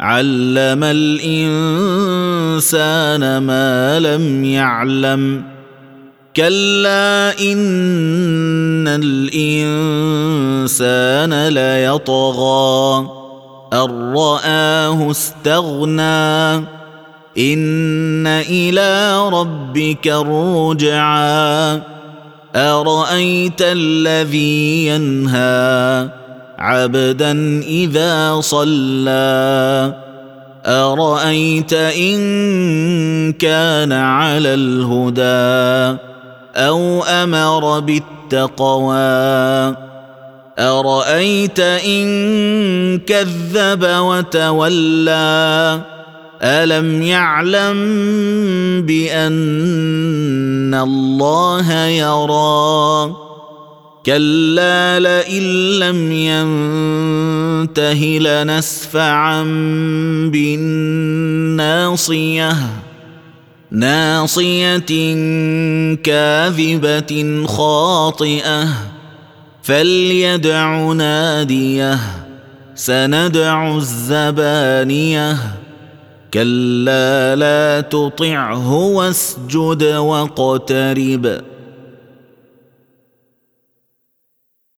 علم الإنسان ما لم يعلم. كلا إن الإنسان ليطغى. أن رآه استغنى. إن إلى ربك الرجعى. أرأيت الذي ينهى؟ عبدا إذا صلى. أرأيت إن كان على الهدى أو أمر بالتقوى. أرأيت إن كذب وتولى. ألم يعلم بأن الله يرى. كلا لئن لم ينته لنسفعا بالناصية. ناصية كاذبة خاطئة. فليدع ناديه. سندع الزبانية. كلا لا تطعه واسجد واقترب.